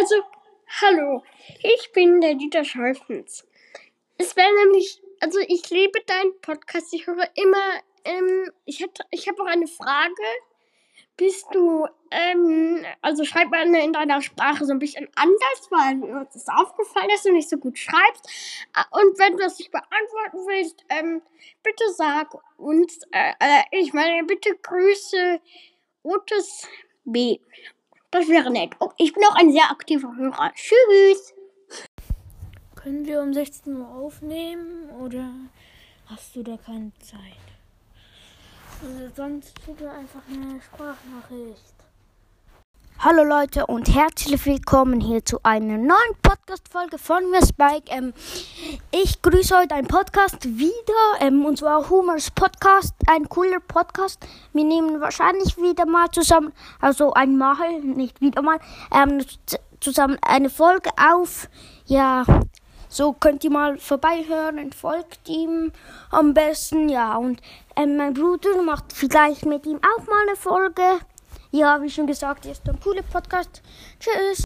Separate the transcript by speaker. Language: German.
Speaker 1: Also, hallo, ich bin der Dieter Scholfens. Es wäre nämlich, also ich liebe deinen Podcast, ich höre immer, ähm, ich ich habe auch eine Frage. Bist du, ähm, also schreib mal in deiner Sprache so ein bisschen anders, weil mir ist aufgefallen, dass du nicht so gut schreibst. Ah, Und wenn du das nicht beantworten willst, ähm, bitte sag uns, äh, äh, ich meine, bitte grüße Rotes B. Das wäre nett. Oh, ich bin auch ein sehr aktiver Hörer. Tschüss.
Speaker 2: Können wir um 16 Uhr aufnehmen oder hast du da keine Zeit? Äh, sonst schick mir einfach eine Sprachnachricht.
Speaker 3: Hallo Leute und herzlich willkommen hier zu einer neuen Podcast-Folge von mir, Spike. Ähm, ich grüße heute einen Podcast wieder, ähm, und zwar Humors Podcast, ein cooler Podcast. Wir nehmen wahrscheinlich wieder mal zusammen, also einmal, nicht wieder mal, ähm, zusammen eine Folge auf. Ja, so könnt ihr mal vorbeihören und folgt ihm am besten, ja. Und ähm, mein Bruder macht vielleicht mit ihm auch mal eine Folge. Ja, wie schon gesagt, ist ein cooler Podcast. Tschüss.